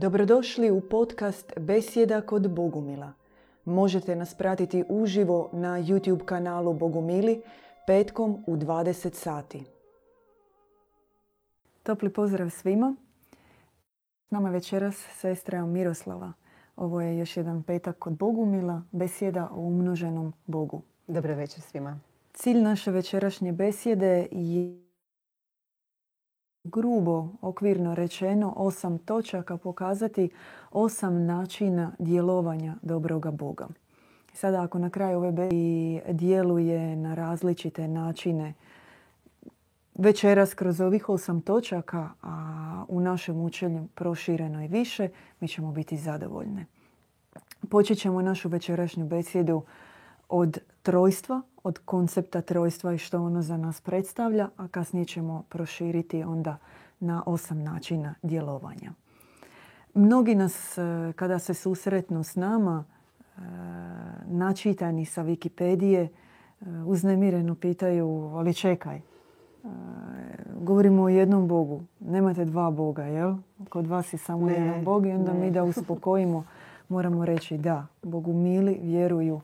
Dobrodošli u podcast Besjeda kod Bogumila. Možete nas pratiti uživo na YouTube kanalu Bogumili petkom u 20 sati. Topli pozdrav svima. S nama večeras sestra Miroslava. Ovo je još jedan petak kod Bogumila, besjeda o umnoženom Bogu. Dobro večer svima. Cilj naše večerašnje besjede je grubo, okvirno rečeno, osam točaka pokazati osam načina djelovanja dobroga Boga. Sada ako na kraju ove besjede djeluje na različite načine večeras kroz ovih osam točaka, a u našem učenju prošireno i više, mi ćemo biti zadovoljne. Počet ćemo našu večerašnju besjedu od trojstva, od koncepta trojstva i što ono za nas predstavlja, a kasnije ćemo proširiti onda na osam načina djelovanja. Mnogi nas, e, kada se susretnu s nama, e, načitani sa Wikipedije, e, uznemireno pitaju, ali čekaj, govorimo o jednom Bogu, nemate dva Boga, jel? Kod vas je samo jedan Bog i onda mi da uspokojimo moramo reći da, Bogu mili vjeruju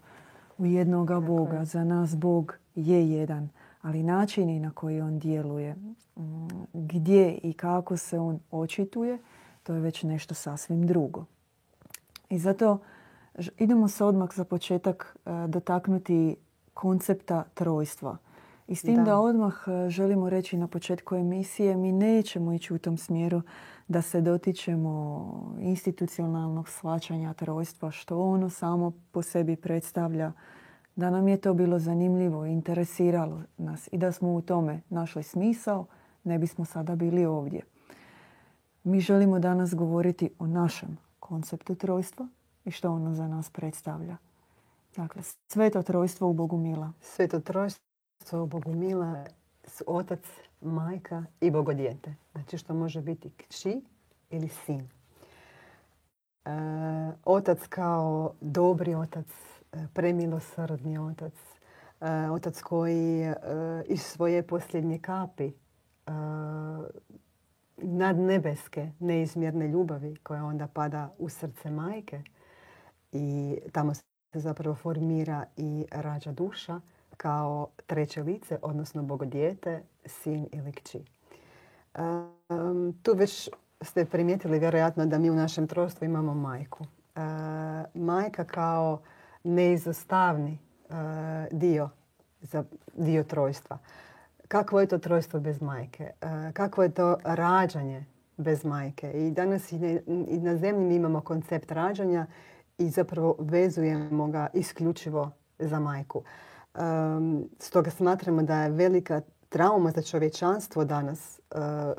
u jednoga Boga. Za nas Bog je jedan, ali načini na koji on djeluje, mm, gdje i kako se on očituje, to je već nešto sasvim drugo. I zato idemo se odmah za početak e, dotaknuti koncepta trojstva. I s tim da. da odmah e, želimo reći na početku emisije, mi nećemo ići u tom smjeru da se dotičemo institucionalnog shvaćanja trojstva, što ono samo po sebi predstavlja, da nam je to bilo zanimljivo, interesiralo nas i da smo u tome našli smisao, ne bismo sada bili ovdje. Mi želimo danas govoriti o našem konceptu trojstva i što ono za nas predstavlja. Dakle, sveto trojstvo u Bogu mila. Sveto trojstvo u Bogu mila su otac, majka i bogodijete. Znači što može biti kći ili sin. E, otac kao dobri otac, e, premilosrdni otac, e, otac koji e, iz svoje posljednje kapi nad nebeske neizmjerne ljubavi koja onda pada u srce majke i tamo se zapravo formira i rađa duša kao treće lice, odnosno bogodijete, sin ili kći. tu već ste primijetili vjerojatno da mi u našem trojstvu imamo majku. majka kao neizostavni dio za dio trojstva. Kakvo je to trojstvo bez majke? Kakvo je to rađanje bez majke? I danas i na zemlji mi imamo koncept rađanja i zapravo vezujemo ga isključivo za majku. Stoga smatramo da je velika trauma za čovječanstvo danas e,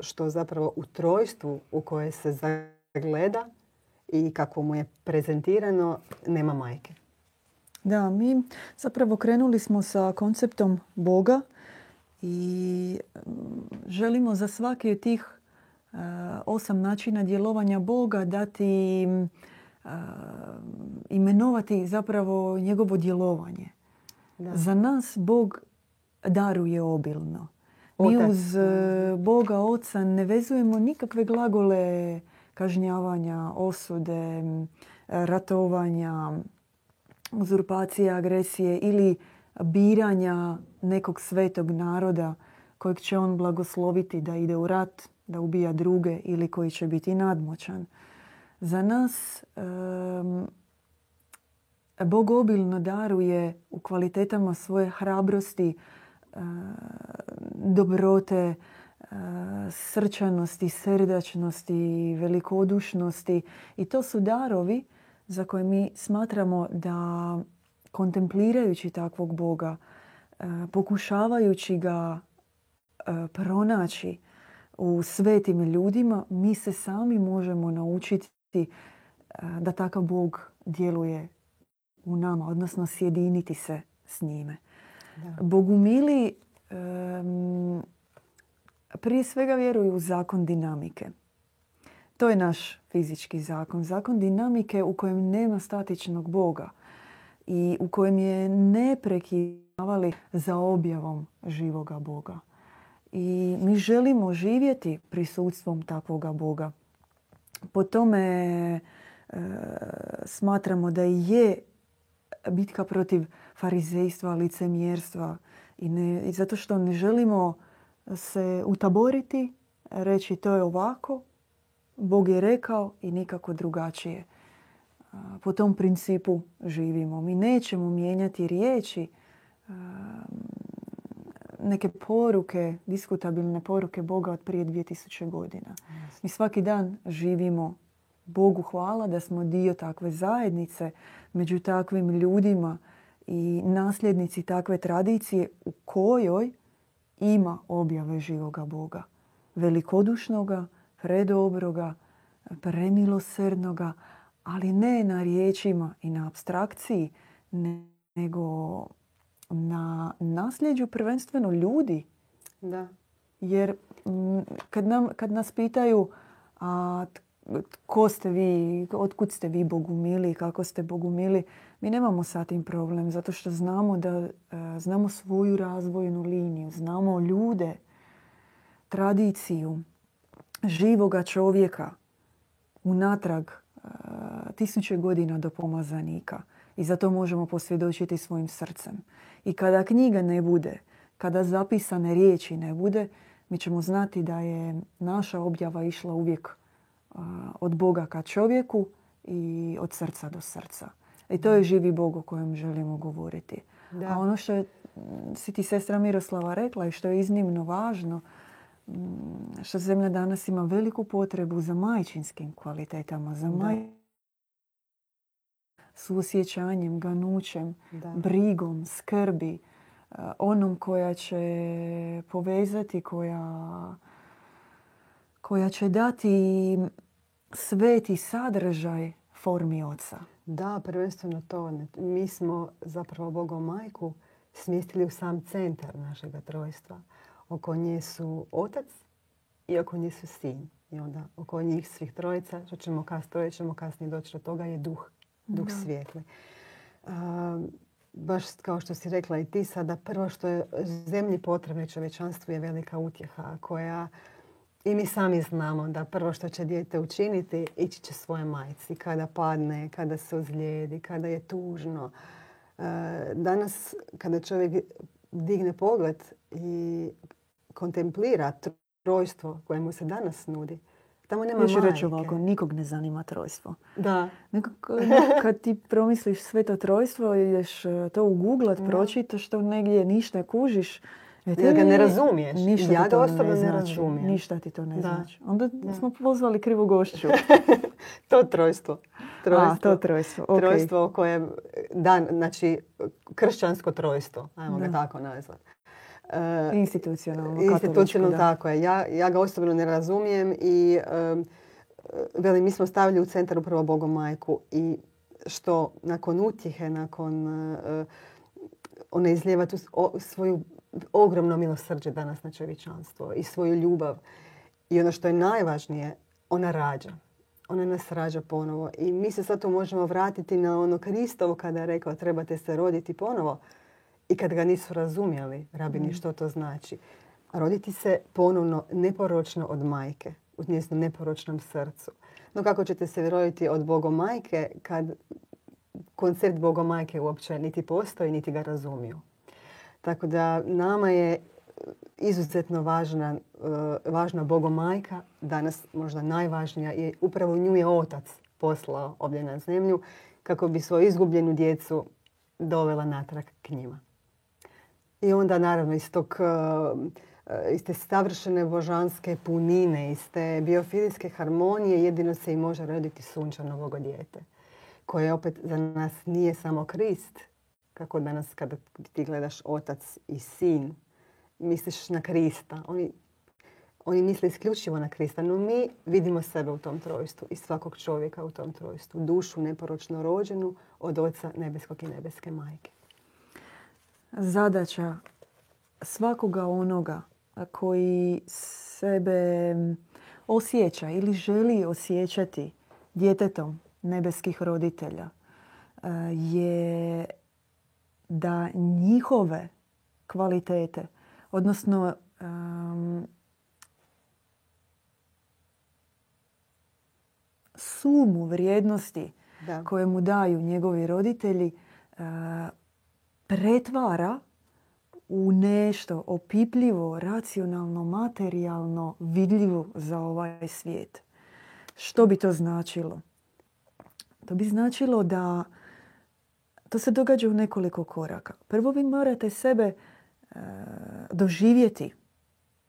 što zapravo u trojstvu u koje se zagleda i kako mu je prezentirano nema majke. Da, mi zapravo krenuli smo sa konceptom Boga i želimo za svaki od tih e, osam načina djelovanja Boga dati e, imenovati zapravo njegovo djelovanje. Za nas Bog daruje obilno. Mi uz e, Boga Oca ne vezujemo nikakve glagole kažnjavanja, osude, ratovanja, uzurpacije, agresije ili biranja nekog svetog naroda kojeg će on blagosloviti da ide u rat, da ubija druge ili koji će biti nadmoćan. Za nas Bog obilno daruje u kvalitetama svoje hrabrosti, e, dobrote, e, srčanosti, srdačnosti, velikodušnosti. I to su darovi za koje mi smatramo da kontemplirajući takvog Boga, e, pokušavajući ga pronaći u svetim ljudima, mi se sami možemo naučiti da takav Bog djeluje u nama, odnosno sjediniti se s njime. Da. Bogumili um, prije svega vjeruju u zakon dinamike. To je naš fizički zakon. Zakon dinamike u kojem nema statičnog Boga i u kojem je neprekidavali za objavom živoga Boga. I mi želimo živjeti prisutstvom takvoga Boga. po tome smatramo da je bitka protiv farizejstva, licemjerstva i, ne, i zato što ne želimo se utaboriti, reći to je ovako, Bog je rekao i nikako drugačije. Po tom principu živimo. Mi nećemo mijenjati riječi, neke poruke, diskutabilne poruke Boga od prije 2000 godina. Mi svaki dan živimo Bogu hvala da smo dio takve zajednice, među takvim ljudima i nasljednici takve tradicije u kojoj ima objave živoga Boga. Velikodušnoga, predobroga, premilosrdnoga, ali ne na riječima i na abstrakciji, nego na nasljeđu prvenstveno ljudi. Da. Jer kad, nam, kad nas pitaju a, ko ste vi, otkud ste vi Bogu mili, kako ste Bogu mili, mi nemamo sa tim problem zato što znamo da e, znamo svoju razvojnu liniju, znamo ljude, tradiciju živoga čovjeka unatrag uh, tisuće godina do pomazanika. I zato možemo posvjedočiti svojim srcem. I kada knjiga ne bude, kada zapisane riječi ne bude, mi ćemo znati da je naša objava išla uvijek od Boga ka čovjeku i od srca do srca. I to je živi Bog o kojem želimo govoriti. Da. A ono što je, si ti sestra Miroslava rekla i što je iznimno važno, što zemlja danas ima veliku potrebu za majčinskim kvalitetama, za maj... suosjećanjem, ganućem, brigom, skrbi, onom koja će povezati, koja, koja će dati sveti sadržaj formi oca. Da, prvenstveno to. Mi smo zapravo Bogom majku smjestili u sam centar našega trojstva. Oko nje su otac i oko nje su sin. I onda oko njih svih trojica, što ćemo kasnije, ćemo kasnije doći do toga, je duh, duh svijetli. baš kao što si rekla i ti sada, prvo što je zemlji potrebno čovječanstvu je velika utjeha koja i mi sami znamo da prvo što će dijete učiniti, ići će svoje majci. Kada padne, kada se ozlijedi, kada je tužno. E, danas, kada čovjek digne pogled i kontemplira trojstvo koje mu se danas nudi, Tamo nema Još reći ovako, nikog ne zanima trojstvo. Da. kad ti promisliš sve to trojstvo, ideš e, to uguglat, pročitaš to negdje, ništa kužiš, ja ga ne razumiješ. Ništa ja ga osobno ne, znači. razumijem. Ništa ti to ne znači. Onda smo pozvali krivu gošću. to trojstvo. trojstvo. A, to trojstvo. Okay. Trojstvo o kojem, dan, znači, kršćansko trojstvo, ajmo ga tako nazvati. Uh, institucionalno, Institucionalno, tako je. Ja, ja ga osobno ne razumijem i um, veli, mi smo stavili u centar upravo Bogom majku i što nakon utjehe, nakon uh, ona izlijeva tu svoju ogromno milosrđe danas na čovječanstvo i svoju ljubav. I ono što je najvažnije, ona rađa. Ona nas rađa ponovo. I mi se sad tu možemo vratiti na ono Kristovo kada je rekao trebate se roditi ponovo. I kad ga nisu razumjeli, rabini, mm. što to znači. Roditi se ponovno neporočno od majke, u njezinom neporočnom srcu. No kako ćete se roditi od Bogo majke kad koncept Bogo majke uopće niti postoji, niti ga razumiju. Tako da nama je izuzetno važna, e, važna bogomajka, danas možda najvažnija i upravo nju je otac poslao ovdje na zemlju kako bi svoju izgubljenu djecu dovela natrag k njima. I onda naravno iz, tog, e, iz te savršene božanske punine, iz te biofilijske harmonije jedino se i može roditi sunčano dijete koje opet za nas nije samo Krist, kako danas kada ti gledaš otac i sin, misliš na Krista. Oni, oni misle isključivo na Krista, no mi vidimo sebe u tom trojstvu i svakog čovjeka u tom trojstvu. Dušu neporočno rođenu od oca nebeskog i nebeske majke. Zadaća svakoga onoga koji sebe osjeća ili želi osjećati djetetom nebeskih roditelja e, je da njihove kvalitete, odnosno sumu vrijednosti Da. koje mu daju njegovi roditelji e, pretvara u nešto opipljivo, racionalno, materijalno, vidljivo za ovaj svijet. Što bi to značilo? To bi značilo da to se događa u nekoliko koraka. Prvo vi morate sebe e, doživjeti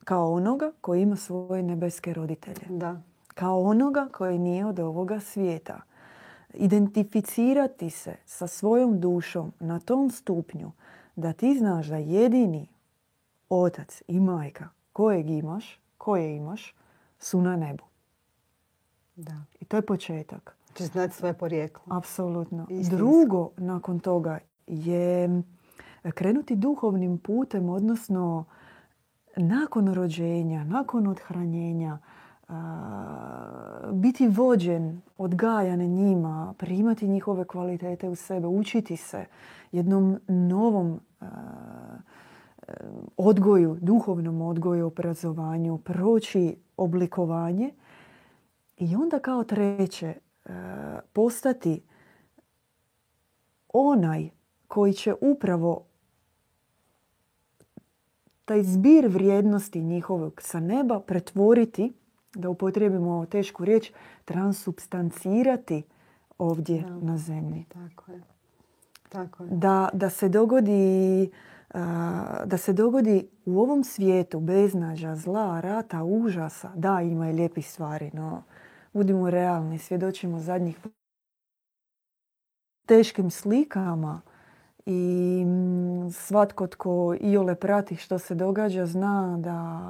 kao onoga koji ima svoje nebeske roditelje. Da. Kao onoga koji nije od ovoga svijeta. Identificirati se sa svojom dušom na tom stupnju da ti znaš da jedini otac i majka kojeg imaš, koje imaš, su na nebu. Da. I to je početak. Znači znati svoje porijeklo. Apsolutno. Istinsko. Drugo nakon toga je krenuti duhovnim putem, odnosno nakon rođenja, nakon odhranjenja, biti vođen, odgajan njima, primati njihove kvalitete u sebe, učiti se jednom novom odgoju, duhovnom odgoju, obrazovanju, proći oblikovanje i onda kao treće postati onaj koji će upravo taj zbir vrijednosti njihovog sa neba pretvoriti, da upotrijebimo tešku riječ, transubstancirati ovdje Da. na zemlji. Tako je. Tako je. Da, da se dogodi a, da se dogodi u ovom svijetu beznađa, zla, rata, užasa. Da, ima i lijepih stvari, no budimo realni, svjedočimo zadnjih teškim slikama i mm, svatko tko iole prati što se događa zna da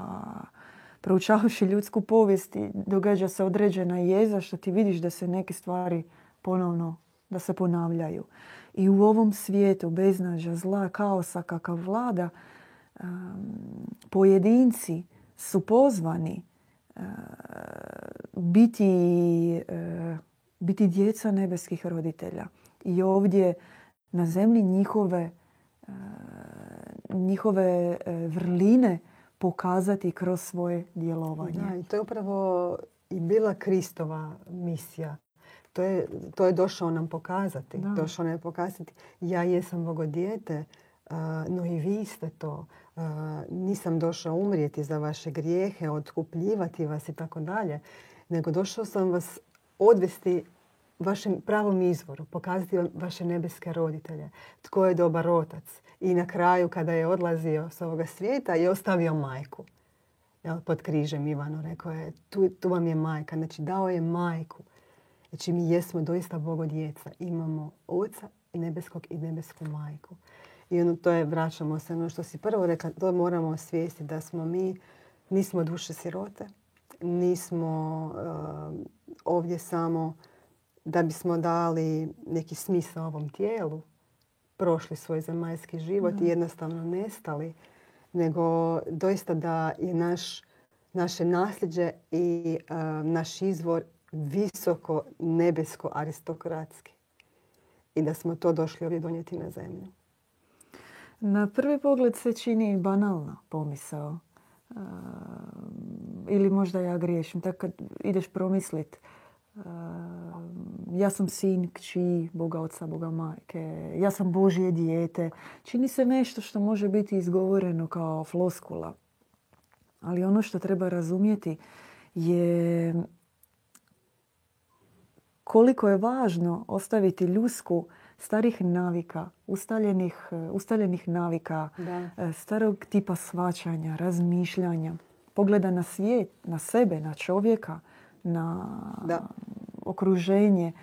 proučavajući ljudsku povijest i događa se određena jeza što ti vidiš da se neke stvari ponovno da se ponavljaju. I u ovom svijetu beznađa, zla, kaosa kakav vlada, pojedinci su pozvani biti, uh, biti djeca nebeskih roditelja. I ovdje na zemlji njihove, uh, njihove uh, vrline pokazati kroz svoje djelovanje. Da, i to je upravo i bila Kristova misija. To je, to je došao nam pokazati. Da. Došao nam je pokazati ja jesam Bogo dijete, a, no i vi ste to. Nisam došao umrijeti za vaše grijehe, otkupljivati vas i tako dalje, nego došao sam vas odvesti vašem pravom izvoru, pokazati vam vaše nebeske roditelje, tko je dobar otac. I na kraju kada je odlazio s ovoga svijeta je ostavio majku. Jel, pod križem Ivanu rekao je tu, tu vam je majka. Znači dao je majku. Znači mi jesmo doista Bogo djeca. Imamo oca i nebeskog i nebesku majku. I ono to je, vraćamo se ono što si prvo rekla, to moramo osvijestiti da smo mi, nismo duše sirote, nismo uh, ovdje samo da bismo dali neki smisao ovom tijelu, prošli svoj zemaljski život i jednostavno nestali, nego doista da je naš, naše nasljeđe i uh, naš izvor visoko nebesko aristokratski. I da smo to došli ovdje donijeti na zemlju. Na prvi pogled se čini banalna pomisao. Uh, ili možda ja griješim. Tako kad ideš promislit uh, ja sam sin, kći, Boga oca, Boga majke, ja sam Božje dijete. Čini se nešto što može biti izgovoreno kao floskula. Ali ono što treba razumjeti je koliko je važno ostaviti ljusku starih navika, ustaljenih, ustaljenih navika, Da. e, starog tipa svačanja, razmišljanja, pogleda na svijet, na sebe, na čovjeka, na Da. okruženje.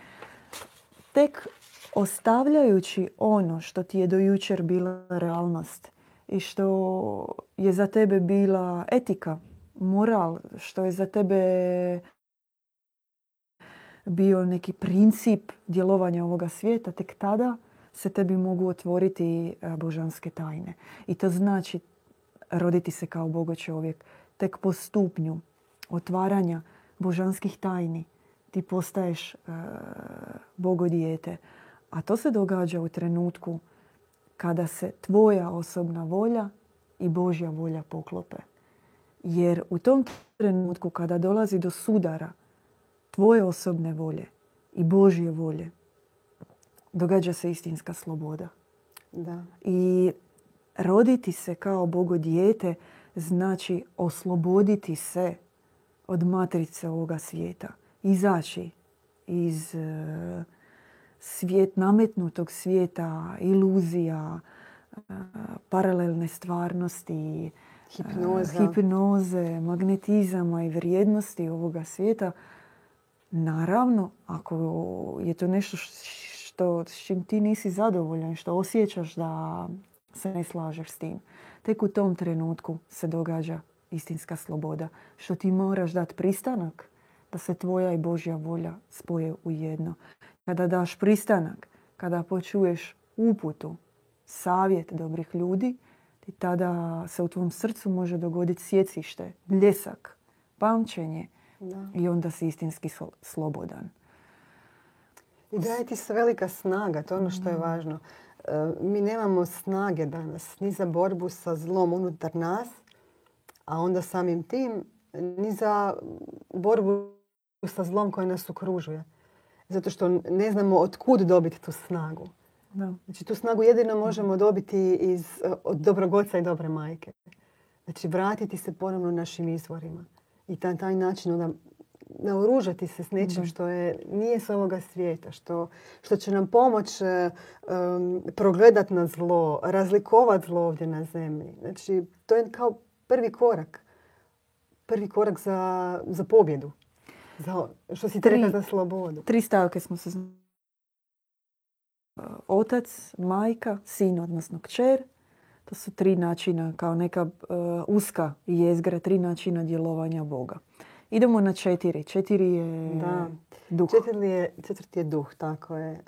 Tek ostavljajući ono što ti je do jučer bila realnost i što je za tebe bila etika, moral, što je za tebe bio neki princip djelovanja ovoga svijeta, tek tada se tebi mogu otvoriti e, božanske tajne. I to znači roditi se kao Bogo čovjek. Tek po stupnju otvaranja božanskih tajni ti postaješ e, Bogo dijete. A to se događa u trenutku kada se tvoja osobna volja i Božja volja poklope. Jer u tom trenutku kada dolazi do sudara tvoje osobne volje i Božje volje, događa se istinska sloboda. Da. I roditi se kao Bogo dijete znači osloboditi se od matrice ovoga svijeta. Izaći iz e, svijet, nametnutog svijeta, iluzija, e, paralelne stvarnosti, Hipnoza. hipnoze, magnetizama i vrijednosti ovoga svijeta. Naravno, ako je to nešto što, s čim ti nisi zadovoljan, što osjećaš da se ne slažeš s tim, tek u tom trenutku se događa istinska sloboda. Što ti moraš dati pristanak da se tvoja i Božja volja spoje u jedno. Kada daš pristanak, kada počuješ uputu, savjet dobrih ljudi, i tada se u tvom srcu može dogoditi sjecište, bljesak, pamćenje Da. i onda si istinski slo- slobodan. I daje ti se velika snaga, to je ono što je važno. E, Mi nemamo snage danas ni za borbu sa zlom unutar nas, a onda samim tim ni za borbu sa zlom koje nas okružuje. Zato što ne znamo od kud dobiti tu snagu. Da. Znači tu snagu jedino možemo dobiti iz, od dobrog oca i dobre majke. Znači vratiti se ponovno našim izvorima. I na taj način onda naoružati se s nečim što je, nije s ovoga svijeta, što, što će nam pomoć e, um, progledat na zlo, razlikovat zlo ovdje na zemlji. Znači to je kao prvi korak. Prvi korak za, za pobjedu. Za, što si rekla za slobodu. Tri stavke smo se zna- Otac, majka, sin, odnosno kćer. To su tri načina, kao neka e, uska jezgra, tri načina djelovanja Boga. Idemo na četiri. Četiri je Da. duh. Četvrti je, četvrti je duh, tako je. E,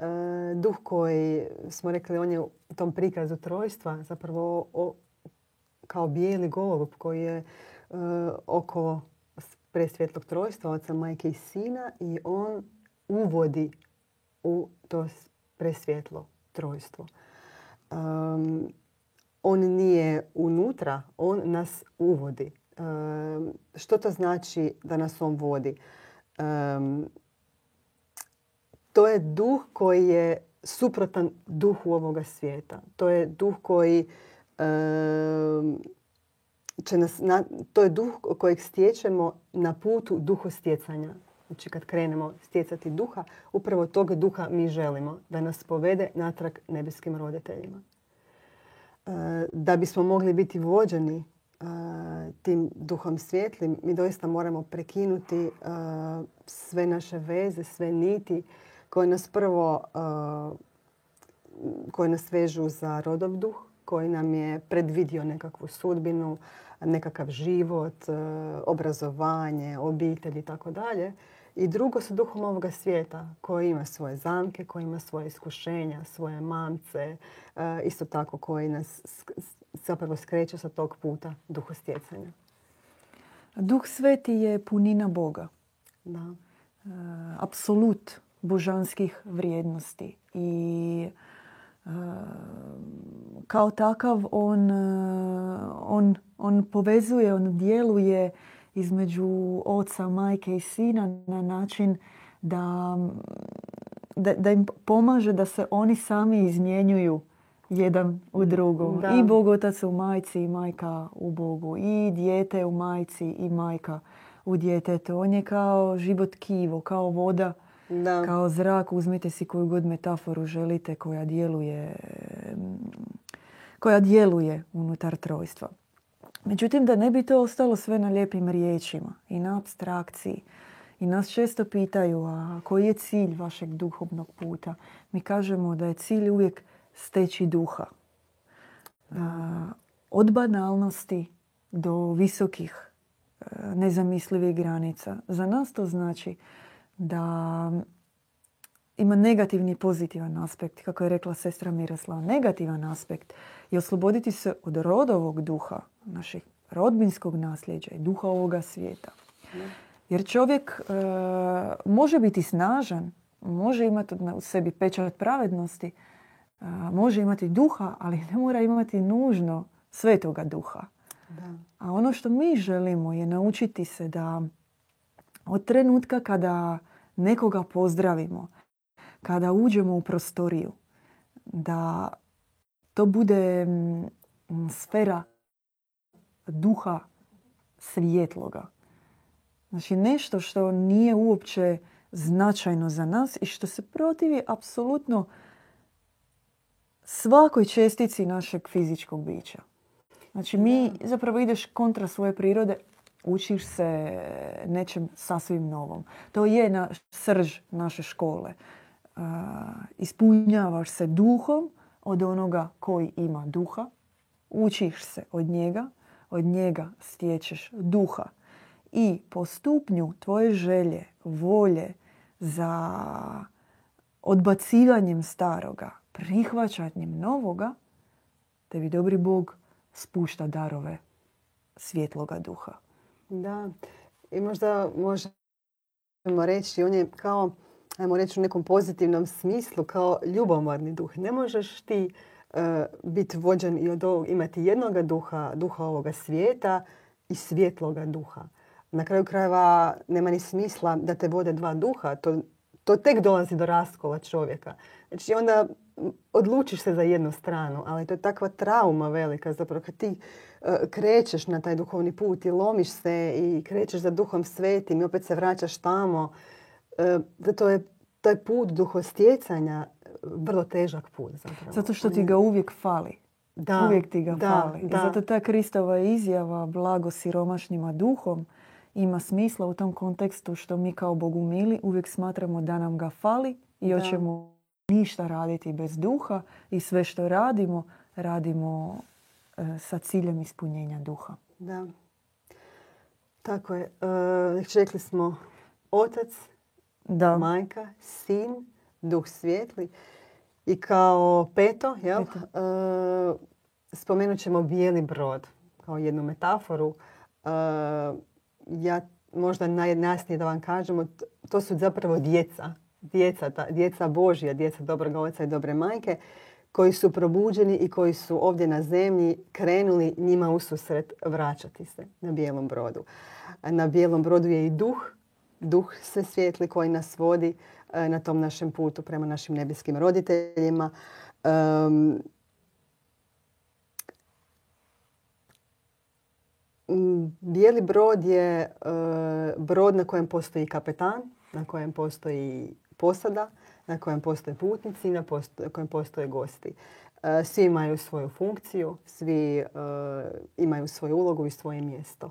duh koji, smo rekli, on je u tom prikazu trojstva zapravo o- kao bijeli golub koji je e, okolo s- presvjetlog trojstva, oca, majke i sina i on uvodi u to presvjetlo trojstvo. Um, on nije unutra, on nas uvodi. Um, što to znači da nas on vodi? Um, to je duh koji je suprotan duhu ovoga svijeta. To je duh koji um, će nas, na- to je duh kojeg stječemo na putu duhostjecanja. Znači kad krenemo stjecati duha, upravo tog duha mi želimo da nas povede natrag nebeskim roditeljima. E, Da bismo mogli biti vođeni e, tim duhom svjetlim, mi doista moramo prekinuti e, sve naše veze, sve niti koje nas prvo koje nas vežu za rodov duh, koji nam je predvidio nekakvu sudbinu, nekakav život, obrazovanje, obitelj i tako dalje. I drugo sa duhom ovoga svijeta koji ima svoje zamke, koji ima svoje iskušenja, svoje mamce, e, isto tako koji nas zapravo skreće sa tog puta duhostjecanja. Duh sveti je punina Boga. Da. e, apsolut božanskih vrijednosti i e, kao takav on, on, on povezuje, on djeluje između oca, majke i sina na način da, da, da im pomaže da se oni sami izmjenjuju jedan u drugom. Da. I Bog otac u majci i majka u Bogu. I dijete u majci i majka u djetetu. On je kao život kivo, kao voda, Da. kao zrak. Uzmite si koju god metaforu želite koja djeluje, koja djeluje unutar trojstva. Međutim, da ne bi to ostalo sve na lijepim riječima i na abstrakciji. I nas često pitaju, a koji je cilj vašeg duhovnog puta? Mi kažemo da je cilj uvijek steći duha. A, od banalnosti do visokih e, nezamislivih granica. Za nas to znači da ima negativni i pozitivan aspekt. Kako je rekla sestra Miroslava, negativan aspekt je osloboditi se od rodovog duha, našeg rodbinskog nasljeđa i duha ovoga svijeta. Jer čovjek e, može biti snažan, može imati u sebi pečat pravednosti, e, može imati duha, ali ne mora imati nužno svetoga duha. Da. A ono što mi želimo je naučiti se da od trenutka kada nekoga pozdravimo, kada uđemo u prostoriju, da to bude sfera duha svijetloga. Znači nešto što nije uopće značajno za nas i što se protivi apsolutno svakoj čestici našeg fizičkog bića. Znači mi zapravo ideš kontra svoje prirode, učiš se nečem sasvim novom. To je na srž naše škole. Ispunjavaš se duhom od onoga koji ima duha, učiš se od njega, od njega stječeš duha. I po stupnju tvoje želje, volje za odbacivanjem staroga, prihvaćanjem novoga, tebi dobri Bog spušta darove svjetloga duha. Da, i možda možemo reći, on je kao, ajmo reći u nekom pozitivnom smislu, kao ljubomorni duh. Ne možeš ti uh, biti vođen i od ovog, imati jednoga duha, duha ovoga svijeta i svjetloga duha. Na kraju krajeva nema ni smisla da te vode dva duha. To, to tek dolazi do raskola čovjeka. Znači onda odlučiš se za jednu stranu, ali to je takva trauma velika. Zapravo kad ti e, krećeš na taj duhovni put i lomiš se i krećeš za duhom svetim i opet se vraćaš tamo, e, da to je taj put duhostjecanja vrlo težak put. Zapravo. Zato što ti ga uvijek fali. Da, uvijek ti ga da, fali. I zato ta Kristova izjava blago siromašnjima duhom ima smisla u tom kontekstu što mi kao Bogu mili uvijek smatramo da nam ga fali i hoćemo ništa raditi bez duha i sve što radimo, radimo e, sa ciljem ispunjenja duha. Da. Tako je. E, rekli smo otac, da. majka, sin, duh svijetli. I kao peto, jel? E, spomenut ćemo bijeli brod kao jednu metaforu. E, ja možda najjednasnije da vam kažemo, to su zapravo djeca djeca, ta, djeca Božja, djeca dobrog oca i dobre majke, koji su probuđeni i koji su ovdje na zemlji krenuli njima u susret vraćati se na bijelom brodu. Na bijelom brodu je i duh, duh sve svijetli koji nas vodi e, na tom našem putu prema našim nebeskim roditeljima. bijeli brod je e, brod na kojem postoji kapetan, na kojem postoji posada na kojem postoje putnici na kojem postoje gosti. E, svi imaju svoju funkciju, svi e, imaju svoju ulogu i svoje mjesto.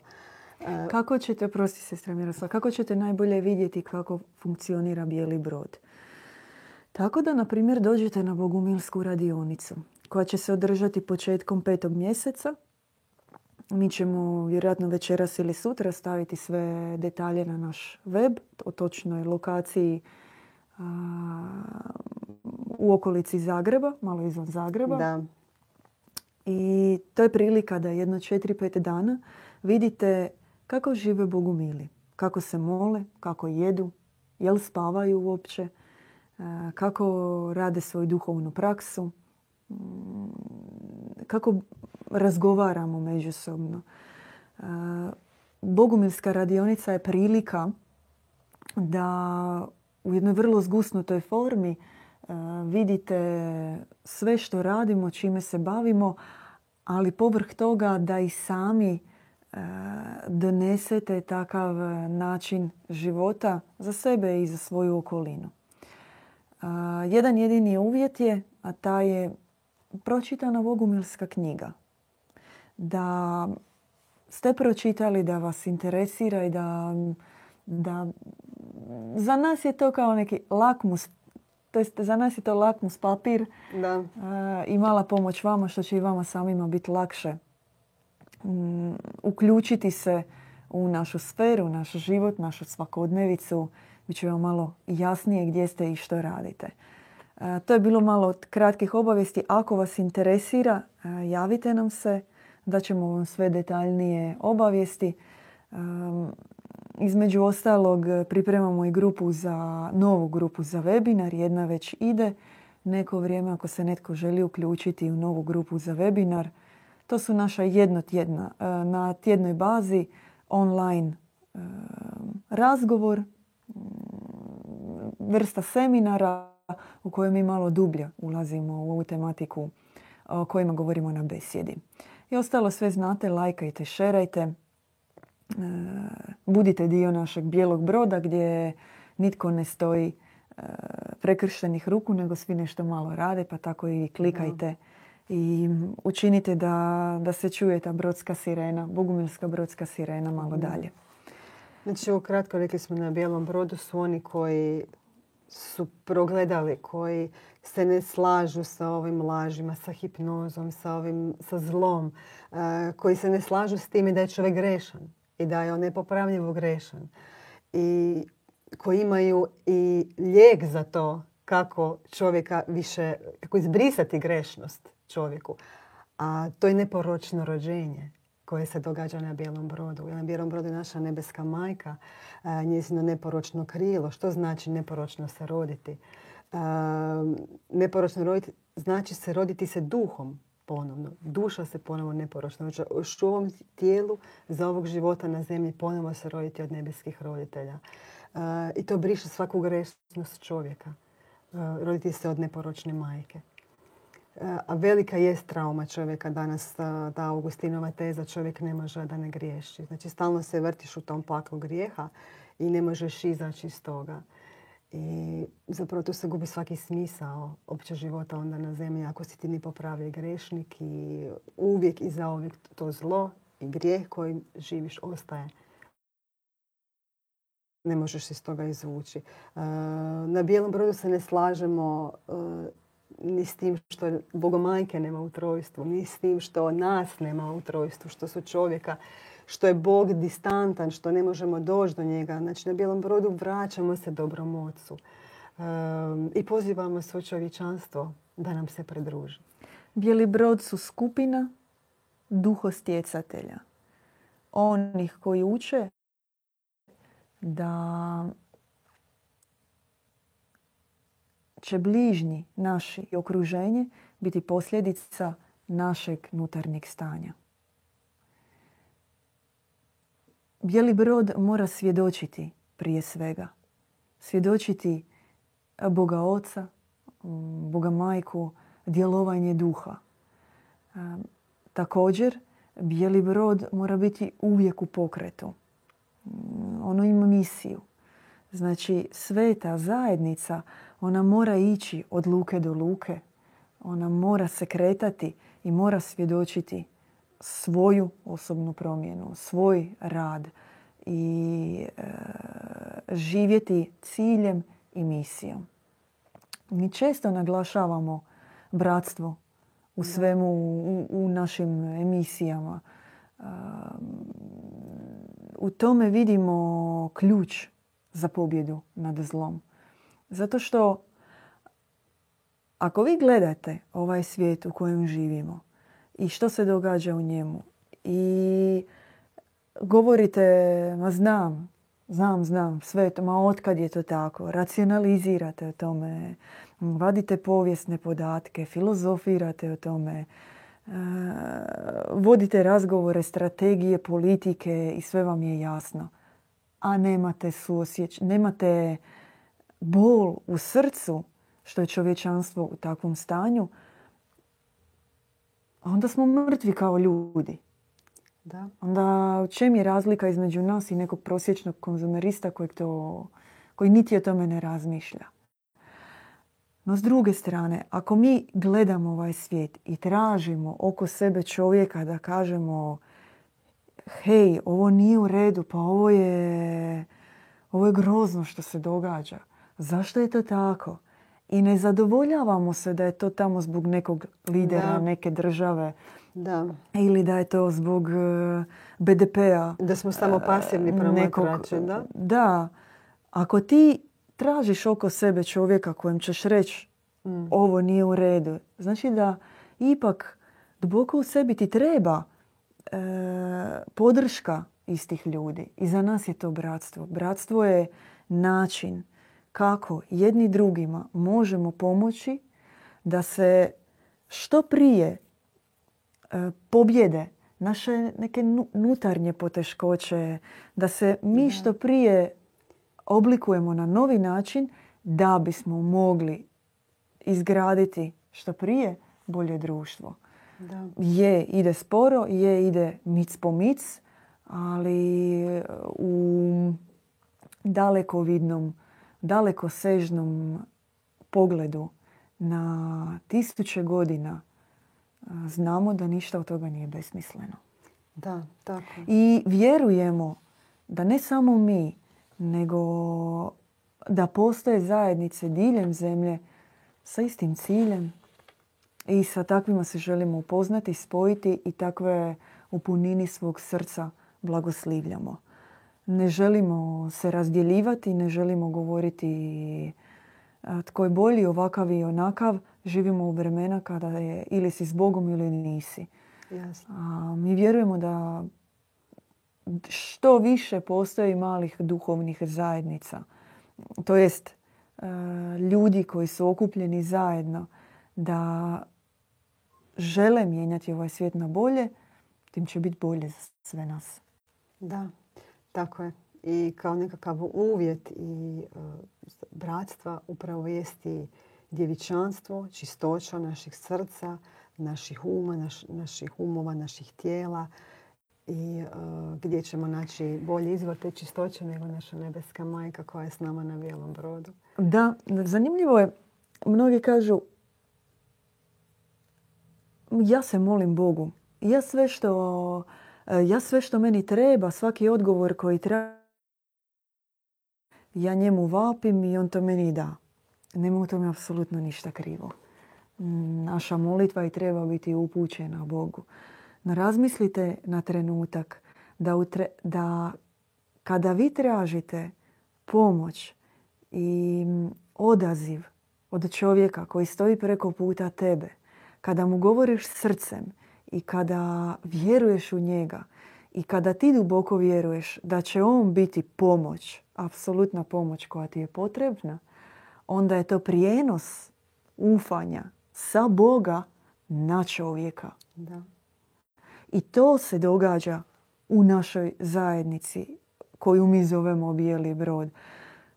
E, kako ćete, prosti sestra Miroslav, kako ćete najbolje vidjeti kako funkcionira bijeli brod? Tako da, na primjer, dođete na Bogumilsku radionicu koja će se održati početkom petog mjeseca. Mi ćemo vjerojatno večeras ili sutra staviti sve detalje na naš web o točnoj lokaciji u okolici Zagreba, malo izvan Zagreba. Da. I to je prilika da jedno četiri, pet dana vidite kako žive Bogumili. Kako se mole, kako jedu, jel spavaju uopće, kako rade svoju duhovnu praksu, mm, kako razgovaramo međusobno. Bogumilska radionica je prilika da u jednoj vrlo zgusnutoj formi e, vidite sve što radimo, čime se bavimo, ali povrh toga da i sami e, donesete takav način života za sebe i za svoju okolinu. E, jedan jedini uvjet je, a ta je pročitana Bogumilska knjiga. Da ste pročitali, da vas interesira i da, da za nas je to kao neki lakmus, to jest za nas je to lakmus papir da. i mala pomoć vama što će i vama samima biti lakše mm, uključiti se u našu sferu, naš život, našu svakodnevicu. Bit će vam malo jasnije gdje ste i što radite. To je bilo malo od kratkih obavijesti. Ako vas interesira, javite nam se, da ćemo vam sve detaljnije obavijesti. Između ostalog pripremamo i grupu za, novu grupu za webinar. Jedna već ide. Neko vrijeme ako se netko želi uključiti u novu grupu za webinar. To su naša jednotjedna, e, na tjednoj bazi online e, razgovor. vrsta seminara u kojoj mi malo dublje ulazimo u ovu tematiku o kojima govorimo na besjedi. I ostalo sve znate, lajkajte, šerajte. E, budite dio našeg bijelog broda gdje nitko ne stoji prekrštenih ruku, nego svi nešto malo rade, pa tako i klikajte i učinite da, da se čuje ta brodska sirena, bogumilska brodska sirena malo dalje. Znači, kratko rekli smo na bijelom brodu su oni koji su progledali, koji se ne slažu sa ovim lažima, sa hipnozom, sa, ovim, sa zlom, eh, koji se ne slažu s time da je čovjek grešan i da je on nepopravljivo grešan. I koji imaju i lijek za to kako čovjeka više, kako izbrisati grešnost čovjeku. A to je neporočno rođenje koje se događa na bijelom brodu. Na bijelom brodu je naša nebeska majka, njezino neporočno krilo. Što znači neporočno se roditi? Neporočno roditi znači se roditi se duhom ponovno. Duša se ponovno neporočno. Znači, u ovom tijelu za ovog života na zemlji ponovo se roditi od nebeskih roditelja. I to briše svaku grešnost čovjeka. Roditi se od neporočne majke. A velika je trauma čovjeka danas, ta Augustinova teza, čovjek ne može da ne griješi. Znači, stalno se vrtiš u tom paklu grijeha i ne možeš izaći iz toga. I zapravo tu se gubi svaki smisao opće života onda na zemlji ako si ti ni popravi grešnik i uvijek i zauvijek to zlo i grijeh koji živiš ostaje. Ne možeš iz toga izvući. Na bijelom brodu se ne slažemo ni s tim što bogomajke nema u trojstvu, ni s tim što nas nema u trojstvu, što su čovjeka, što je Bog distantan, što ne možemo doći do njega. Znači na bijelom brodu vraćamo se dobrom ocu ehm, i pozivamo svo čovječanstvo da nam se pridruži. Bijeli brod su skupina duhostjecatelja. Onih koji uče da će bližnji naši i okruženje biti posljedica našeg nutarnjeg stanja. Bijeli brod mora svjedočiti prije svega. Svjedočiti Boga Oca, Boga Majku, djelovanje duha. Također, bijeli brod mora biti uvijek u pokretu. Ono ima misiju. Znači, sveta zajednica ona mora ići od luke do luke. Ona mora se kretati i mora svjedočiti svoju osobnu promjenu, svoj rad i e, živjeti ciljem i misijom. Mi često naglašavamo bratstvo u svemu, u, našim emisijama. E, u tome vidimo ključ za pobjedu nad zlom. Zato što ako vi gledate ovaj svijet u kojem živimo i što se događa u njemu i govorite, ma znam, znam, znam, sve to, ma otkad je to tako, racionalizirate o tome, vadite povijesne podatke, filozofirate o tome, e, vodite razgovore, strategije, politike i sve vam je jasno. A nemate suosjeć, nemate bol u srcu što je čovječanstvo u takvom stanju, onda smo mrtvi kao ljudi. Da. Onda u čem je razlika između nas i nekog prosječnog konzumerista kojeg to, koji niti o tome ne razmišlja? No s druge strane, ako mi gledamo ovaj svijet i tražimo oko sebe čovjeka da kažemo hej, ovo nije u redu, pa ovo je, ovo je grozno što se događa zašto je to tako? I ne zadovoljavamo se da je to tamo zbog nekog lidera, neke države. Da. Ili da je to zbog e, BDP-a. Da smo samo pasivni e, promatrači, da? Da. Ako ti tražiš oko sebe čovjeka kojem ćeš reći mm. ovo nije u redu, znači da ipak duboko u sebi ti treba e, podrška istih ljudi. I za nas je to bratstvo. Bratstvo je način kako jedni drugima možemo pomoći da se što prije e, pobjede naše neke nutarnje poteškoće, da se mi što prije oblikujemo na novi način da bismo mogli izgraditi što prije bolje društvo. Da. Je, ide sporo, je, ide mic po mic, ali u dalekovidnom, dalekosežnom pogledu na tisuće godina znamo da ništa od toga nije besmisleno. Da, tako. I vjerujemo da ne samo mi, nego da postoje zajednice diljem zemlje sa istim ciljem i sa takvima se želimo upoznati, spojiti i takve u punini svog srca blagoslivljamo. Ne želimo se razdjeljivati, ne želimo govoriti tko je bolji, ovakav i onakav. Živimo u vremena kada je ili si s Bogom ili nisi. A mi vjerujemo da što više postoji malih duhovnih zajednica. To jest ljudi koji su okupljeni zajedno da žele mijenjati ovaj svijet na bolje, tim će biti bolje za sve nas. Da, tako je. I kao nekakav uvjet i e, bratstva upravo jest i djevičanstvo, čistoća naših srca, naših uma, naših umova, naših tijela i e, gdje ćemo naći bolji izvor te čistoće nego naša nebeska majka koja je s nama na bijelom brodu. Da, zanimljivo je. Mnogi kažu ja se molim Bogu. Ja sve što, ja sve što meni treba, svaki odgovor koji treba, ja njemu vapim i on to meni da. Nema u tome apsolutno ništa krivo. Naša molitva i treba biti upućena Bogu. Razmislite na trenutak da, da kada vi tražite pomoć i odaziv od čovjeka koji stoji preko puta tebe, kada mu govoriš srcem i kada vjeruješ u njega i kada ti duboko vjeruješ da će on biti pomoć, apsolutna pomoć koja ti je potrebna, onda je to prijenos ufanja sa Boga na čovjeka. Da. I to se događa u našoj zajednici koju mi zovemo bijeli brod.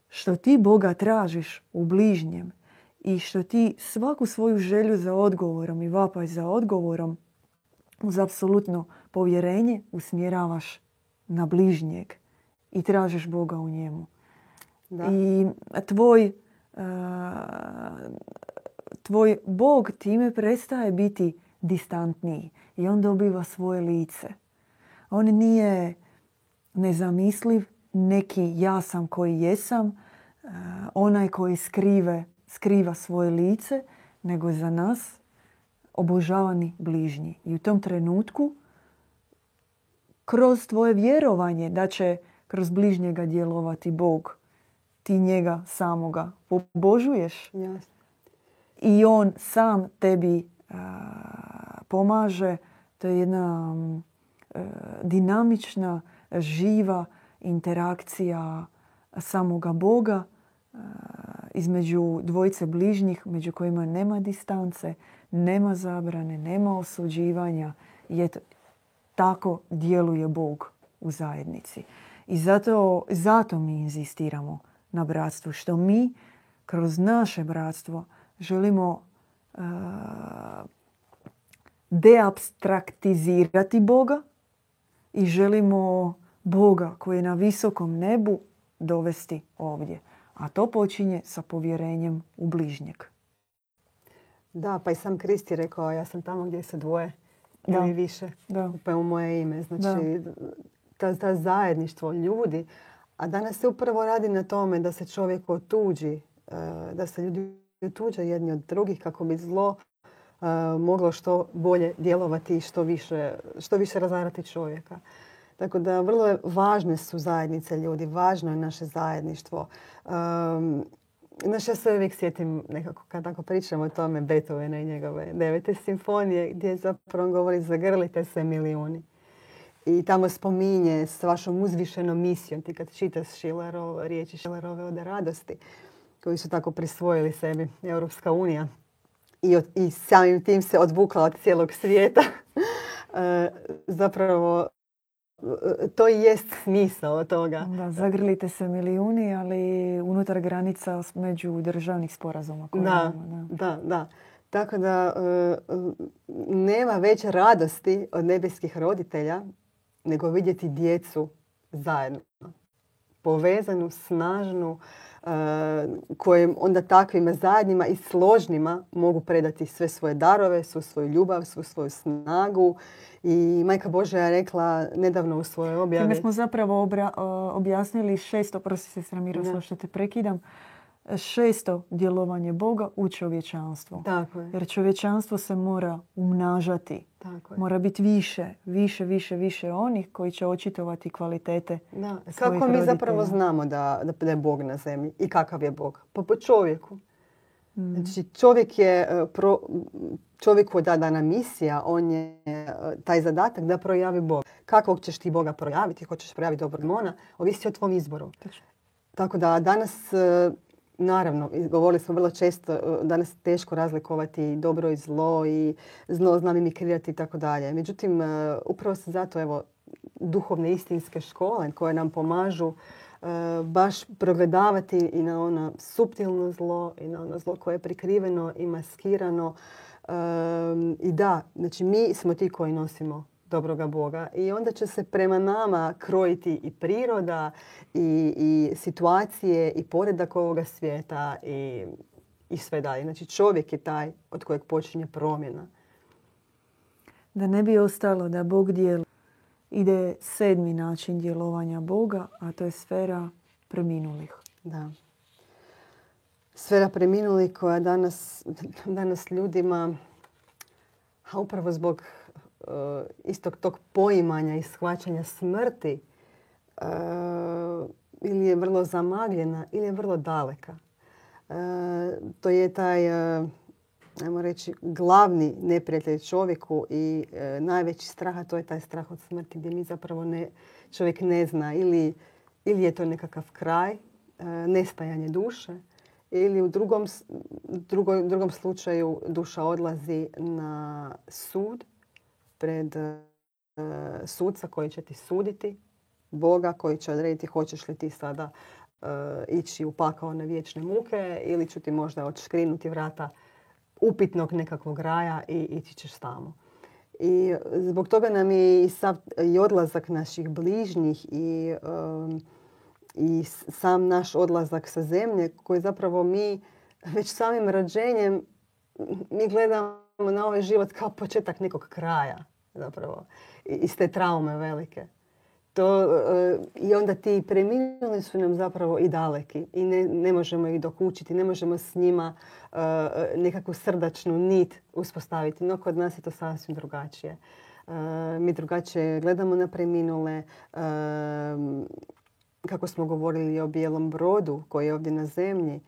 Što ti Boga tražiš u bližnjem i što ti svaku svoju želju za odgovorom i vapaj za odgovorom uz apsolutno povjerenje usmjeravaš na bližnjeg i tražiš Boga u njemu. Da. I tvoj, tvoj Bog time prestaje biti distantniji i on dobiva svoje lice. On nije nezamisliv, neki ja sam koji jesam, onaj koji skrive, skriva svoje lice, nego za nas obožavani bližnji. I u tom trenutku kroz tvoje vjerovanje da će kroz bližnjega djelovati Bog, ti njega samoga pobožuješ. I on sam tebi pomaže. To je jedna e, dinamična, živa interakcija samoga Boga između dvojice bližnjih, među kojima nema distance, nema zabrane, nema osuđivanja. I tako djeluje Bog u zajednici. I zato, zato mi inzistiramo na bratstvu. Što mi kroz naše bratstvo želimo uh, deabstraktizirati Boga i želimo Boga koji je na visokom nebu dovesti ovdje. A to počinje sa povjerenjem u bližnjeg. Da, pa i sam Kristi rekao, ja sam tamo gdje se dvoje ili više. Da. Pa u moje ime. Znači, ta, ta zajedništvo ljudi. A danas se upravo radi na tome da se čovjek otuđi, e, da se ljudi otuđe jedni od drugih kako bi zlo e, moglo što bolje djelovati i što više, što više razarati čovjeka. Tako da vrlo važne su zajednice ljudi, važno je naše zajedništvo. Um, Znaš, ja se uvijek sjetim nekako kad tako pričamo o tome Beethovena i njegove devete simfonije gdje zapravo govori zagrlite se milijuni. I tamo spominje s vašom uzvišenom misijom, ti kad čitaš Schillerov, riječi Schillerove ode radosti, koji su tako prisvojili sebi Europska unija i, i samim tim se odvukla od cijelog svijeta. E, zapravo to i jest smisao toga. Da, zagrlite se milijuni, ali unutar granica među državnih sporazuma. da, da, da. Tako da e, nema veće radosti od nebeskih roditelja nego vidjeti djecu zajedno. Povezanu, snažnu, e, koje onda takvima zajednima i složnima mogu predati sve svoje darove, svu svoju ljubav, svu svoju snagu. I Majka Božja je rekla nedavno u svojoj objavi... Time smo zapravo objasnili šesto, prosi se Sramirosla što te prekidam, šesto djelovanje Boga u čovječanstvo. Tako je. Jer čovječanstvo se mora umnažati. Tako je. Mora biti više, više, više, više onih koji će očitovati kvalitete da. Kako mi zapravo znamo da, da je Bog na zemlji i kakav je Bog? Pa po čovjeku. Mm. Znači čovjek je, e, pro, čovjeku je dana misija, on je e, taj zadatak da projavi Bog. Kako ćeš ti Boga projaviti, hoćeš projaviti dobrog mona, ovisi o tvom izboru. Tako da danas e, Naravno, govorili smo vrlo često, e, danas je teško razlikovati dobro i zlo i zlo znam imikrati i tako dalje. Međutim, e, upravo se zato evo, duhovne istinske škole koje nam pomažu e, baš progledavati i na ono suptilno zlo i na ono zlo koje je prikriveno i maskirano. I da, znači mi smo ti koji nosimo dobroga Boga. I onda će se prema nama krojiti i priroda i, i situacije i poredak ovoga svijeta i, i sve dalje. Znači čovjek je taj od kojeg počinje promjena. Da ne bi ostalo da Bog dijeli. Ide sedmi način djelovanja Boga, a to je sfera preminulih. Da. Sfera preminulih koja danas, danas ljudima, a upravo zbog istog tog poimanja i shvaćanja smrti eh, ili je vrlo zamagljena ili je vrlo daleka. Eh, to je taj, ajmo reći, glavni neprijatelj čovjeku i najveći strah, a to je taj strah od smrti gdje mi zapravo ne, čovjek ne zna ili, ili je to nekakav kraj, nestajanje duše ili u drugom, drugom slučaju duša odlazi na sud pred e, sudca koji će ti suditi, Boga koji će odrediti hoćeš li ti sada e, ići u pakao na vječne muke ili ću ti možda odškrinuti vrata upitnog nekakvog raja i ići ćeš tamo. I zbog toga nam je i, sav, i odlazak naših bližnjih i, i sam naš odlazak sa zemlje koji zapravo mi već samim rađenjem mi gledamo na ovaj život kao početak nekog kraja zapravo iz te traume velike. To, uh, I onda ti preminuli su nam zapravo i daleki i ne, ne možemo ih dokučiti, ne možemo s njima uh, nekakvu srdačnu nit uspostaviti. No kod nas je to sasvim drugačije. Uh, mi drugačije gledamo na preminule. Kako smo govorili o bijelom brodu koji je ovdje na zemlji,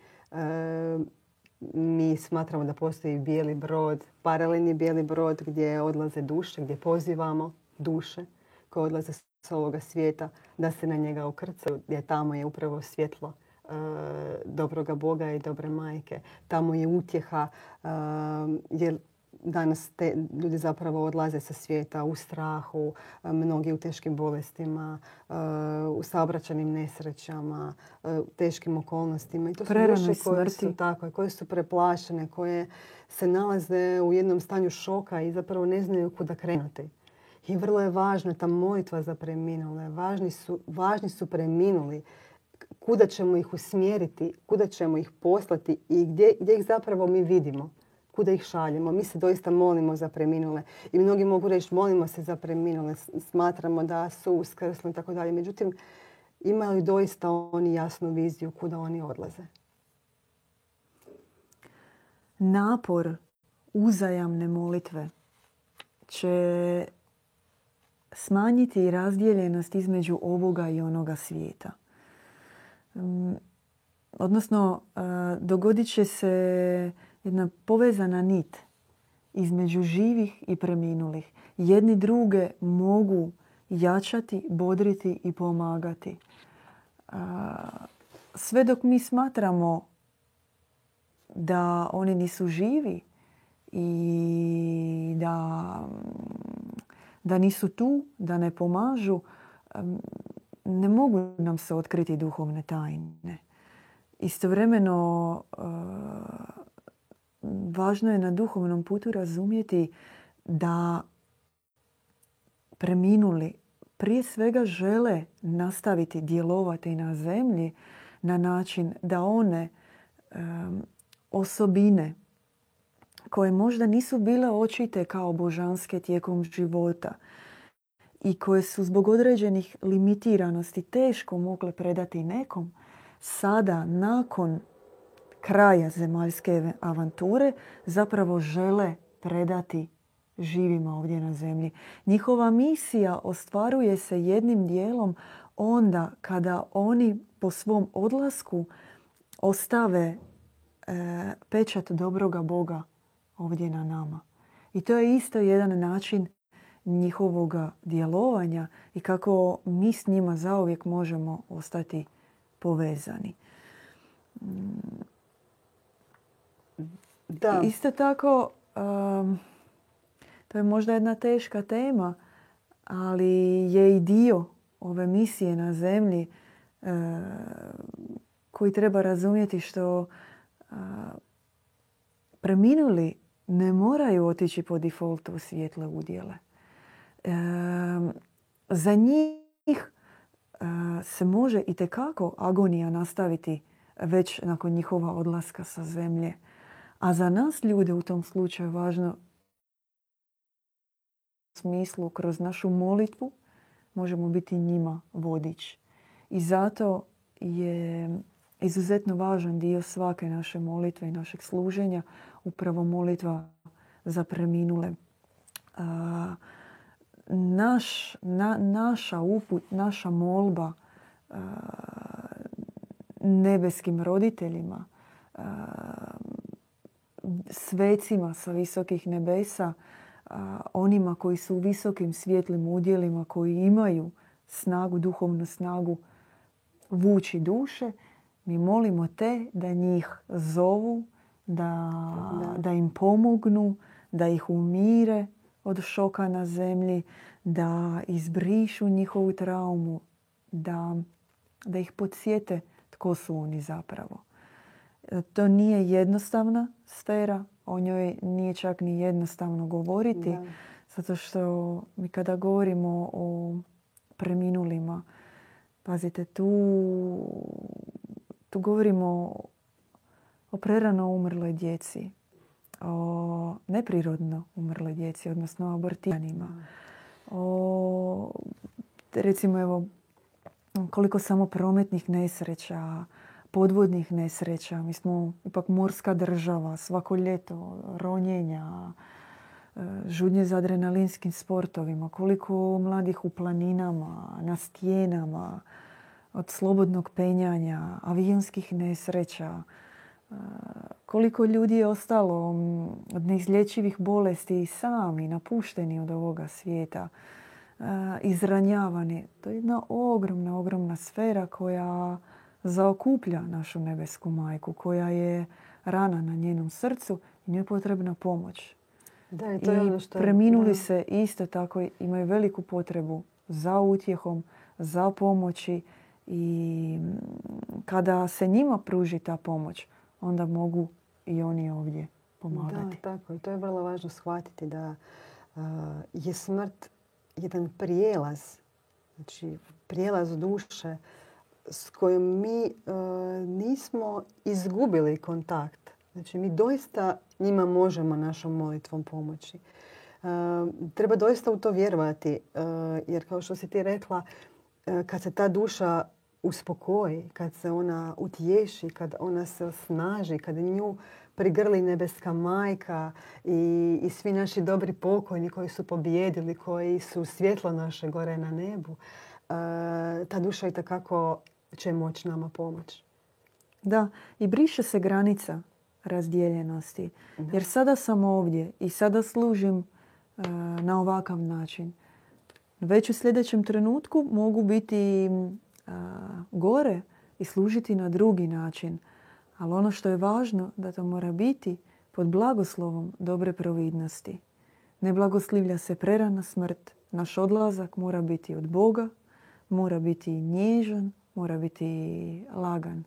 mi smatramo da postoji bijeli brod, paralelni bijeli brod gdje odlaze duše, gdje pozivamo duše koje odlaze s ovoga svijeta da se na njega ukrcaju, gdje tamo je upravo svjetlo e, dobroga Boga i dobre majke. Tamo je utjeha e, jer danas te ljudi zapravo odlaze sa svijeta u strahu, mnogi u teškim bolestima, e, u saobraćanim nesrećama, e, u teškim okolnostima. I to su duše koje su, tako, koje su preplašene, koje se nalaze u jednom stanju šoka i zapravo ne znaju kuda krenuti. I vrlo je važna ta molitva za preminule. Važni su, važni su preminuli. Kuda ćemo ih usmjeriti, kuda ćemo ih poslati i gdje, gdje ih zapravo mi vidimo kuda ih šaljemo. Mi se doista molimo za preminule. I mnogi mogu reći molimo se za preminule, smatramo da su uskrsli i tako dalje. Međutim, imaju li doista oni jasnu viziju kuda oni odlaze? Napor uzajamne molitve će smanjiti razdjeljenost između ovoga i onoga svijeta. Mm, odnosno, dogodit će se jedna povezana nit između živih i preminulih. Jedni druge mogu jačati, bodriti i pomagati. Sve dok mi smatramo da oni nisu živi i da, da nisu tu, da ne pomažu, ne mogu nam se otkriti duhovne tajne. Istovremeno važno je na duhovnom putu razumjeti da preminuli prije svega žele nastaviti djelovati na zemlji na način da one osobine koje možda nisu bile očite kao božanske tijekom života i koje su zbog određenih limitiranosti teško mogle predati nekom, sada nakon kraja zemaljske avanture zapravo žele predati živima ovdje na zemlji. Njihova misija ostvaruje se jednim dijelom onda kada oni po svom odlasku ostave e, pečat dobroga Boga ovdje na nama. I to je isto jedan način njihovog djelovanja i kako mi s njima zauvijek možemo ostati povezani. Da. Isto tako, to je možda jedna teška tema, ali je i dio ove misije na zemlji e, koji treba razumjeti što preminuli ne moraju otići po defaultu u svijetle udjele. E, za njih e, se može i tekako agonija nastaviti već nakon njihova odlaska sa zemlje. A za nas ljude u tom slučaju važno smislu kroz našu molitvu možemo biti njima vodič. I zato je izuzetno važan dio svake naše molitve i našeg služenja upravo molitva za preminule. naš, naša uput, naša molba nebeskim roditeljima, svecima sa visokih nebesa, onima koji su u visokim svjetlim udjelima, koji imaju snagu, duhovnu snagu vući duše, mi molimo te da njih zovu, da, da. im pomognu, da ih umire od šoka na zemlji, da izbrišu njihovu traumu, da, da ih podsjete tko su oni zapravo. To nije jednostavna sfera, o njoj nije čak ni jednostavno govoriti, zato što mi kada govorimo o preminulima, pazite, tu, tu govorimo o prerano umrloj djeci, o neprirodno umrloj djeci, odnosno abortijanima. O, recimo, evo, koliko samo prometnih nesreća, podvodnih nesreća. Mi smo ipak morska država, svako ljeto, ronjenja, e, žudnje za adrenalinskim sportovima, koliko mladih u planinama, na stijenama, od slobodnog penjanja, avionskih nesreća, e, koliko ljudi je ostalo od neizlječivih bolesti i sami napušteni od ovoga svijeta, e, izranjavani. To je jedna ogromna, ogromna sfera koja zaokuplja našu nebesku majku koja je rana na njenom srcu i njoj je potrebna pomoć. Da, i to je ono što... preminuli se isto tako imaju veliku potrebu za utjehom, za pomoći i kada se njima pruži ta pomoć, onda mogu i oni ovdje pomagati. Da, tako. I to je vrlo važno shvatiti da je smrt jedan prijelaz, znači prijelaz duše s kojom mi e, nismo izgubili kontakt. Znači mi doista njima možemo našom molitvom pomoći. E, treba doista u to vjerovati e, jer kao što si ti rekla kad se ta duša uspokoji, kad se ona utješi, kad ona se osnaži, kad nju prigrli nebeska majka i, i svi naši dobri pokojni koji su pobjedili, koji su svjetlo naše gore na nebu, ta duša i takako će moći nama pomoći. Da, i briše se granica razdjeljenosti. Jer sada sam ovdje i sada služim e, na ovakav način. Već u sljedećem trenutku mogu biti e, gore i služiti na drugi način. Ali ono što je važno da to mora biti pod blagoslovom dobre providnosti. Ne blagoslivlja se prerana smrt. Naš odlazak mora biti od Boga, mora biti nježan, mora biti lagan.